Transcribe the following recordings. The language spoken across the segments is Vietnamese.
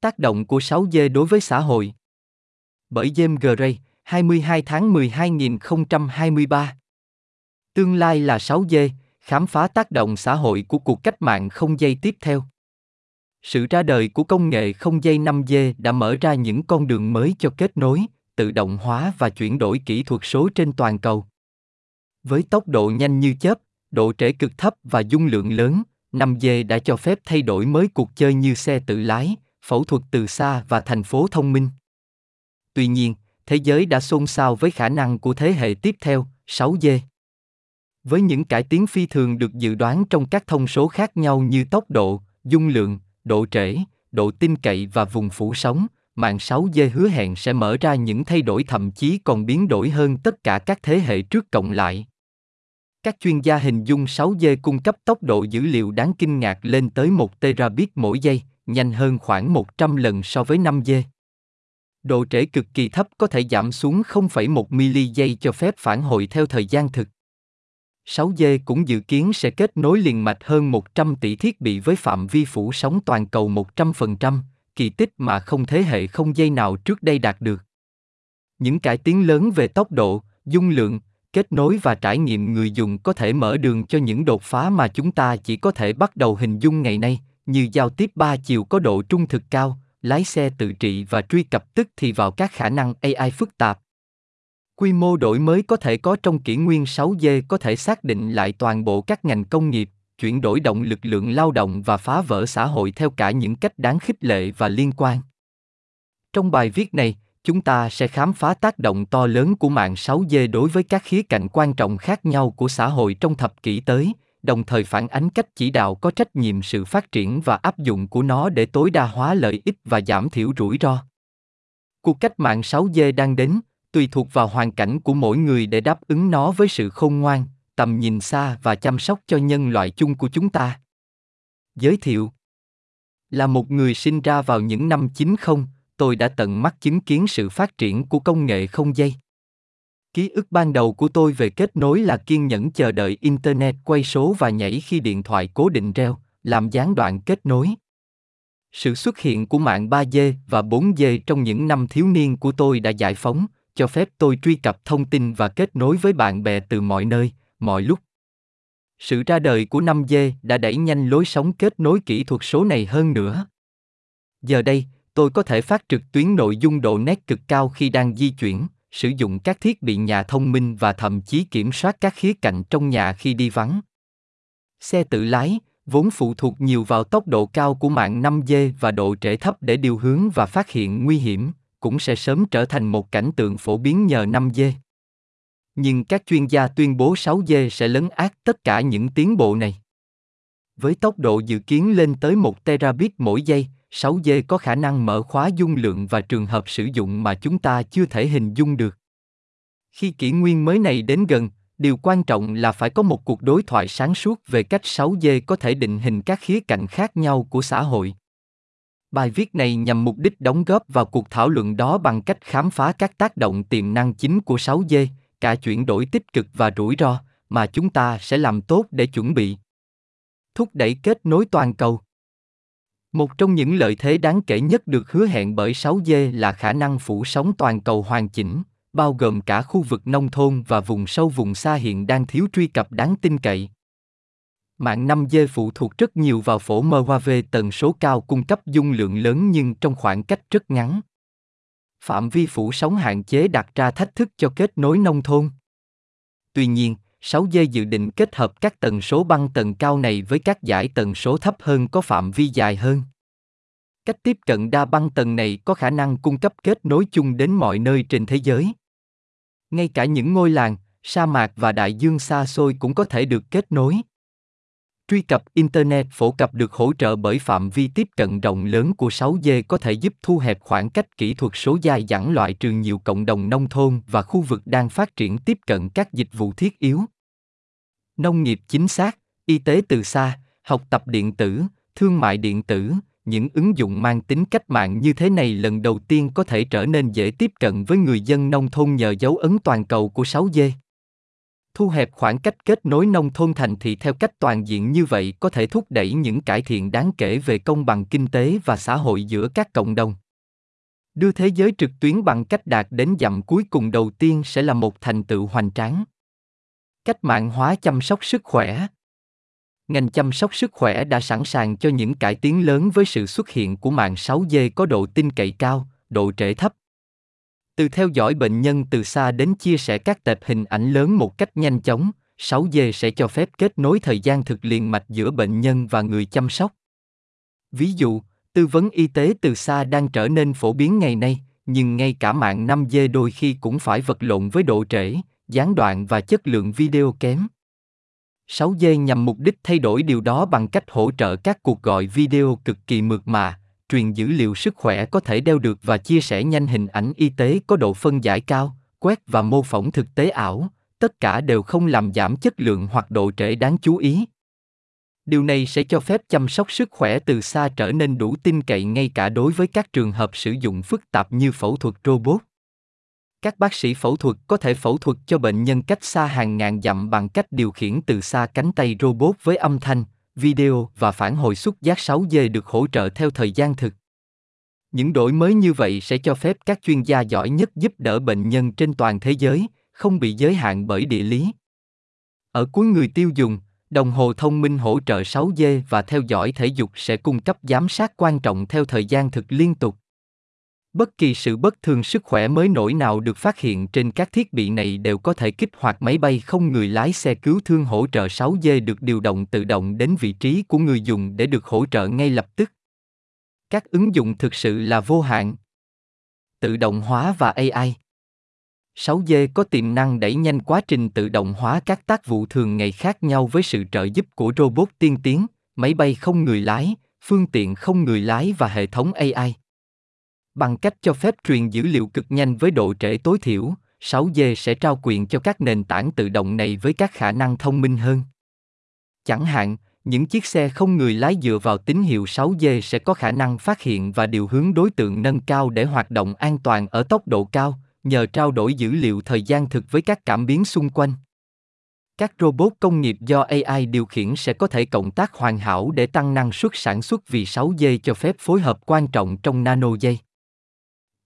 Tác động của 6G đối với xã hội. Bởi James Gray, 22 tháng 12 2023. Tương lai là 6G, khám phá tác động xã hội của cuộc cách mạng không dây tiếp theo. Sự ra đời của công nghệ không dây 5G đã mở ra những con đường mới cho kết nối, tự động hóa và chuyển đổi kỹ thuật số trên toàn cầu. Với tốc độ nhanh như chớp, độ trễ cực thấp và dung lượng lớn, 5G đã cho phép thay đổi mới cuộc chơi như xe tự lái, phẫu thuật từ xa và thành phố thông minh. Tuy nhiên, thế giới đã xôn xao với khả năng của thế hệ tiếp theo, 6G. Với những cải tiến phi thường được dự đoán trong các thông số khác nhau như tốc độ, dung lượng, độ trễ, độ tin cậy và vùng phủ sóng, mạng 6G hứa hẹn sẽ mở ra những thay đổi thậm chí còn biến đổi hơn tất cả các thế hệ trước cộng lại. Các chuyên gia hình dung 6G cung cấp tốc độ dữ liệu đáng kinh ngạc lên tới 1 terabit mỗi giây, nhanh hơn khoảng 100 lần so với 5G. Độ trễ cực kỳ thấp có thể giảm xuống 0,1 mili giây cho phép phản hồi theo thời gian thực. 6G cũng dự kiến sẽ kết nối liền mạch hơn 100 tỷ thiết bị với phạm vi phủ sóng toàn cầu 100%, kỳ tích mà không thế hệ không dây nào trước đây đạt được. Những cải tiến lớn về tốc độ, dung lượng, kết nối và trải nghiệm người dùng có thể mở đường cho những đột phá mà chúng ta chỉ có thể bắt đầu hình dung ngày nay, như giao tiếp ba chiều có độ trung thực cao, lái xe tự trị và truy cập tức thì vào các khả năng AI phức tạp. Quy mô đổi mới có thể có trong kỷ nguyên 6G có thể xác định lại toàn bộ các ngành công nghiệp, chuyển đổi động lực lượng lao động và phá vỡ xã hội theo cả những cách đáng khích lệ và liên quan. Trong bài viết này, chúng ta sẽ khám phá tác động to lớn của mạng 6G đối với các khía cạnh quan trọng khác nhau của xã hội trong thập kỷ tới, đồng thời phản ánh cách chỉ đạo có trách nhiệm sự phát triển và áp dụng của nó để tối đa hóa lợi ích và giảm thiểu rủi ro. Cuộc cách mạng 6G đang đến, tùy thuộc vào hoàn cảnh của mỗi người để đáp ứng nó với sự khôn ngoan, tầm nhìn xa và chăm sóc cho nhân loại chung của chúng ta. Giới thiệu Là một người sinh ra vào những năm 90, tôi đã tận mắt chứng kiến sự phát triển của công nghệ không dây. Ký ức ban đầu của tôi về kết nối là kiên nhẫn chờ đợi Internet quay số và nhảy khi điện thoại cố định reo, làm gián đoạn kết nối. Sự xuất hiện của mạng 3G và 4G trong những năm thiếu niên của tôi đã giải phóng, cho phép tôi truy cập thông tin và kết nối với bạn bè từ mọi nơi, mọi lúc. Sự ra đời của 5G đã đẩy nhanh lối sống kết nối kỹ thuật số này hơn nữa. Giờ đây, tôi có thể phát trực tuyến nội dung độ nét cực cao khi đang di chuyển, sử dụng các thiết bị nhà thông minh và thậm chí kiểm soát các khía cạnh trong nhà khi đi vắng. Xe tự lái, vốn phụ thuộc nhiều vào tốc độ cao của mạng 5G và độ trễ thấp để điều hướng và phát hiện nguy hiểm, cũng sẽ sớm trở thành một cảnh tượng phổ biến nhờ 5G. Nhưng các chuyên gia tuyên bố 6G sẽ lấn át tất cả những tiến bộ này. Với tốc độ dự kiến lên tới 1 terabit mỗi giây, 6G có khả năng mở khóa dung lượng và trường hợp sử dụng mà chúng ta chưa thể hình dung được. Khi kỷ nguyên mới này đến gần, điều quan trọng là phải có một cuộc đối thoại sáng suốt về cách 6G có thể định hình các khía cạnh khác nhau của xã hội. Bài viết này nhằm mục đích đóng góp vào cuộc thảo luận đó bằng cách khám phá các tác động tiềm năng chính của 6G, cả chuyển đổi tích cực và rủi ro mà chúng ta sẽ làm tốt để chuẩn bị. Thúc đẩy kết nối toàn cầu. Một trong những lợi thế đáng kể nhất được hứa hẹn bởi 6G là khả năng phủ sóng toàn cầu hoàn chỉnh, bao gồm cả khu vực nông thôn và vùng sâu vùng xa hiện đang thiếu truy cập đáng tin cậy. Mạng 5G phụ thuộc rất nhiều vào phổ mHz tần số cao cung cấp dung lượng lớn nhưng trong khoảng cách rất ngắn. Phạm vi phủ sóng hạn chế đặt ra thách thức cho kết nối nông thôn. Tuy nhiên, 6G dự định kết hợp các tần số băng tần cao này với các giải tần số thấp hơn có phạm vi dài hơn. Cách tiếp cận đa băng tần này có khả năng cung cấp kết nối chung đến mọi nơi trên thế giới. Ngay cả những ngôi làng, sa mạc và đại dương xa xôi cũng có thể được kết nối. Truy cập Internet phổ cập được hỗ trợ bởi phạm vi tiếp cận rộng lớn của 6G có thể giúp thu hẹp khoảng cách kỹ thuật số dài dẳng loại trừ nhiều cộng đồng nông thôn và khu vực đang phát triển tiếp cận các dịch vụ thiết yếu. Nông nghiệp chính xác, y tế từ xa, học tập điện tử, thương mại điện tử, những ứng dụng mang tính cách mạng như thế này lần đầu tiên có thể trở nên dễ tiếp cận với người dân nông thôn nhờ dấu ấn toàn cầu của 6G Thu hẹp khoảng cách kết nối nông thôn thành thị theo cách toàn diện như vậy có thể thúc đẩy những cải thiện đáng kể về công bằng kinh tế và xã hội giữa các cộng đồng. Đưa thế giới trực tuyến bằng cách đạt đến dặm cuối cùng đầu tiên sẽ là một thành tựu hoành tráng. Cách mạng hóa chăm sóc sức khỏe Ngành chăm sóc sức khỏe đã sẵn sàng cho những cải tiến lớn với sự xuất hiện của mạng 6G có độ tin cậy cao, độ trễ thấp. Từ theo dõi bệnh nhân từ xa đến chia sẻ các tệp hình ảnh lớn một cách nhanh chóng, 6G sẽ cho phép kết nối thời gian thực liền mạch giữa bệnh nhân và người chăm sóc. Ví dụ, tư vấn y tế từ xa đang trở nên phổ biến ngày nay, nhưng ngay cả mạng 5G đôi khi cũng phải vật lộn với độ trễ, gián đoạn và chất lượng video kém. 6G nhằm mục đích thay đổi điều đó bằng cách hỗ trợ các cuộc gọi video cực kỳ mượt mà, truyền dữ liệu sức khỏe có thể đeo được và chia sẻ nhanh hình ảnh y tế có độ phân giải cao, quét và mô phỏng thực tế ảo, tất cả đều không làm giảm chất lượng hoặc độ trễ đáng chú ý. Điều này sẽ cho phép chăm sóc sức khỏe từ xa trở nên đủ tin cậy ngay cả đối với các trường hợp sử dụng phức tạp như phẫu thuật robot. Các bác sĩ phẫu thuật có thể phẫu thuật cho bệnh nhân cách xa hàng ngàn dặm bằng cách điều khiển từ xa cánh tay robot với âm thanh, video và phản hồi xúc giác 6D được hỗ trợ theo thời gian thực. Những đổi mới như vậy sẽ cho phép các chuyên gia giỏi nhất giúp đỡ bệnh nhân trên toàn thế giới, không bị giới hạn bởi địa lý. Ở cuối người tiêu dùng, đồng hồ thông minh hỗ trợ 6G và theo dõi thể dục sẽ cung cấp giám sát quan trọng theo thời gian thực liên tục. Bất kỳ sự bất thường sức khỏe mới nổi nào được phát hiện trên các thiết bị này đều có thể kích hoạt máy bay không người lái xe cứu thương hỗ trợ 6G được điều động tự động đến vị trí của người dùng để được hỗ trợ ngay lập tức. Các ứng dụng thực sự là vô hạn. Tự động hóa và AI 6G có tiềm năng đẩy nhanh quá trình tự động hóa các tác vụ thường ngày khác nhau với sự trợ giúp của robot tiên tiến, máy bay không người lái, phương tiện không người lái và hệ thống AI. Bằng cách cho phép truyền dữ liệu cực nhanh với độ trễ tối thiểu, 6G sẽ trao quyền cho các nền tảng tự động này với các khả năng thông minh hơn. Chẳng hạn, những chiếc xe không người lái dựa vào tín hiệu 6G sẽ có khả năng phát hiện và điều hướng đối tượng nâng cao để hoạt động an toàn ở tốc độ cao, nhờ trao đổi dữ liệu thời gian thực với các cảm biến xung quanh. Các robot công nghiệp do AI điều khiển sẽ có thể cộng tác hoàn hảo để tăng năng suất sản xuất vì 6G cho phép phối hợp quan trọng trong nano dây.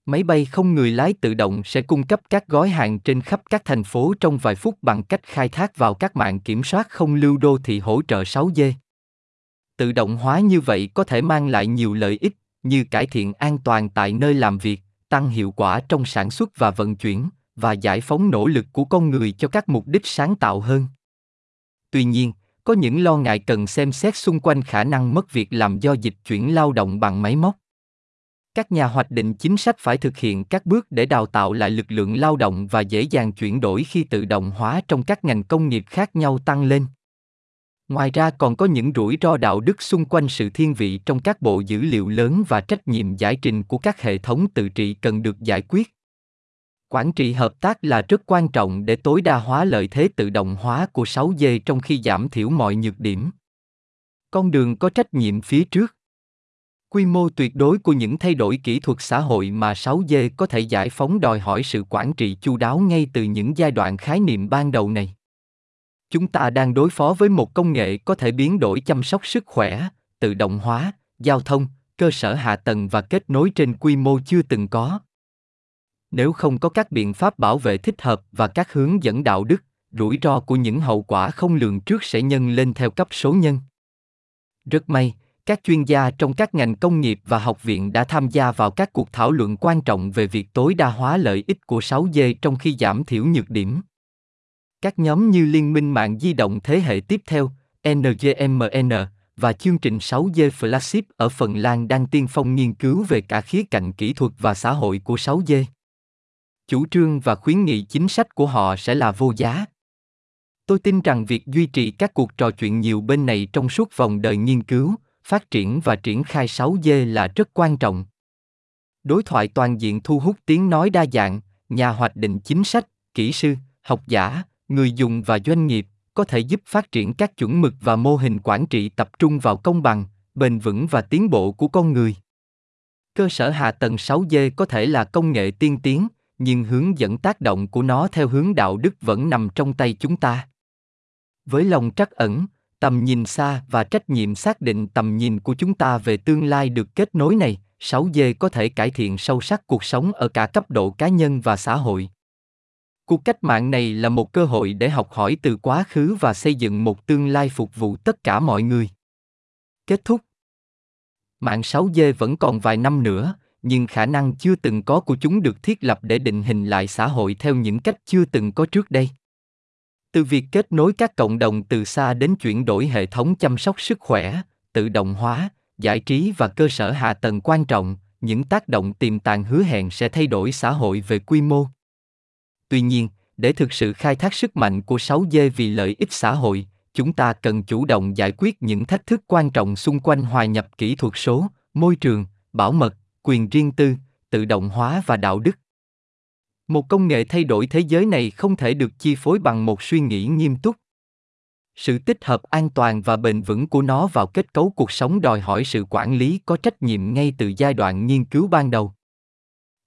Máy bay không người lái tự động sẽ cung cấp các gói hàng trên khắp các thành phố trong vài phút bằng cách khai thác vào các mạng kiểm soát không lưu đô thị hỗ trợ 6G. Tự động hóa như vậy có thể mang lại nhiều lợi ích như cải thiện an toàn tại nơi làm việc, tăng hiệu quả trong sản xuất và vận chuyển và giải phóng nỗ lực của con người cho các mục đích sáng tạo hơn. Tuy nhiên, có những lo ngại cần xem xét xung quanh khả năng mất việc làm do dịch chuyển lao động bằng máy móc các nhà hoạch định chính sách phải thực hiện các bước để đào tạo lại lực lượng lao động và dễ dàng chuyển đổi khi tự động hóa trong các ngành công nghiệp khác nhau tăng lên. Ngoài ra còn có những rủi ro đạo đức xung quanh sự thiên vị trong các bộ dữ liệu lớn và trách nhiệm giải trình của các hệ thống tự trị cần được giải quyết. Quản trị hợp tác là rất quan trọng để tối đa hóa lợi thế tự động hóa của 6G trong khi giảm thiểu mọi nhược điểm. Con đường có trách nhiệm phía trước. Quy mô tuyệt đối của những thay đổi kỹ thuật xã hội mà 6G có thể giải phóng đòi hỏi sự quản trị chu đáo ngay từ những giai đoạn khái niệm ban đầu này. Chúng ta đang đối phó với một công nghệ có thể biến đổi chăm sóc sức khỏe, tự động hóa, giao thông, cơ sở hạ tầng và kết nối trên quy mô chưa từng có. Nếu không có các biện pháp bảo vệ thích hợp và các hướng dẫn đạo đức, rủi ro của những hậu quả không lường trước sẽ nhân lên theo cấp số nhân. Rất may, các chuyên gia trong các ngành công nghiệp và học viện đã tham gia vào các cuộc thảo luận quan trọng về việc tối đa hóa lợi ích của 6G trong khi giảm thiểu nhược điểm. Các nhóm như Liên minh mạng di động thế hệ tiếp theo, NGMN, và chương trình 6G Flagship ở Phần Lan đang tiên phong nghiên cứu về cả khía cạnh kỹ thuật và xã hội của 6G. Chủ trương và khuyến nghị chính sách của họ sẽ là vô giá. Tôi tin rằng việc duy trì các cuộc trò chuyện nhiều bên này trong suốt vòng đời nghiên cứu, phát triển và triển khai 6G là rất quan trọng. Đối thoại toàn diện thu hút tiếng nói đa dạng, nhà hoạch định chính sách, kỹ sư, học giả, người dùng và doanh nghiệp có thể giúp phát triển các chuẩn mực và mô hình quản trị tập trung vào công bằng, bền vững và tiến bộ của con người. Cơ sở hạ tầng 6G có thể là công nghệ tiên tiến, nhưng hướng dẫn tác động của nó theo hướng đạo đức vẫn nằm trong tay chúng ta. Với lòng trắc ẩn, tầm nhìn xa và trách nhiệm xác định tầm nhìn của chúng ta về tương lai được kết nối này, 6D có thể cải thiện sâu sắc cuộc sống ở cả cấp độ cá nhân và xã hội. Cuộc cách mạng này là một cơ hội để học hỏi từ quá khứ và xây dựng một tương lai phục vụ tất cả mọi người. Kết thúc Mạng 6G vẫn còn vài năm nữa, nhưng khả năng chưa từng có của chúng được thiết lập để định hình lại xã hội theo những cách chưa từng có trước đây. Từ việc kết nối các cộng đồng từ xa đến chuyển đổi hệ thống chăm sóc sức khỏe, tự động hóa, giải trí và cơ sở hạ tầng quan trọng, những tác động tiềm tàng hứa hẹn sẽ thay đổi xã hội về quy mô. Tuy nhiên, để thực sự khai thác sức mạnh của 6G vì lợi ích xã hội, chúng ta cần chủ động giải quyết những thách thức quan trọng xung quanh hòa nhập kỹ thuật số, môi trường, bảo mật, quyền riêng tư, tự động hóa và đạo đức. Một công nghệ thay đổi thế giới này không thể được chi phối bằng một suy nghĩ nghiêm túc. Sự tích hợp an toàn và bền vững của nó vào kết cấu cuộc sống đòi hỏi sự quản lý có trách nhiệm ngay từ giai đoạn nghiên cứu ban đầu.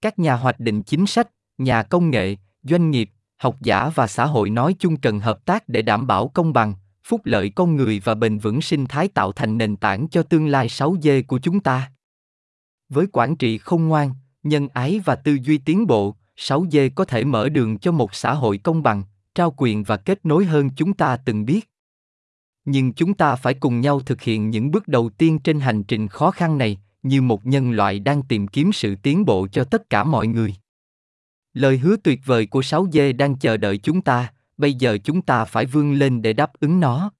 Các nhà hoạch định chính sách, nhà công nghệ, doanh nghiệp, học giả và xã hội nói chung cần hợp tác để đảm bảo công bằng, phúc lợi con người và bền vững sinh thái tạo thành nền tảng cho tương lai 6D của chúng ta. Với quản trị không ngoan, nhân ái và tư duy tiến bộ, 6G có thể mở đường cho một xã hội công bằng, trao quyền và kết nối hơn chúng ta từng biết. Nhưng chúng ta phải cùng nhau thực hiện những bước đầu tiên trên hành trình khó khăn này, như một nhân loại đang tìm kiếm sự tiến bộ cho tất cả mọi người. Lời hứa tuyệt vời của 6G đang chờ đợi chúng ta, bây giờ chúng ta phải vươn lên để đáp ứng nó.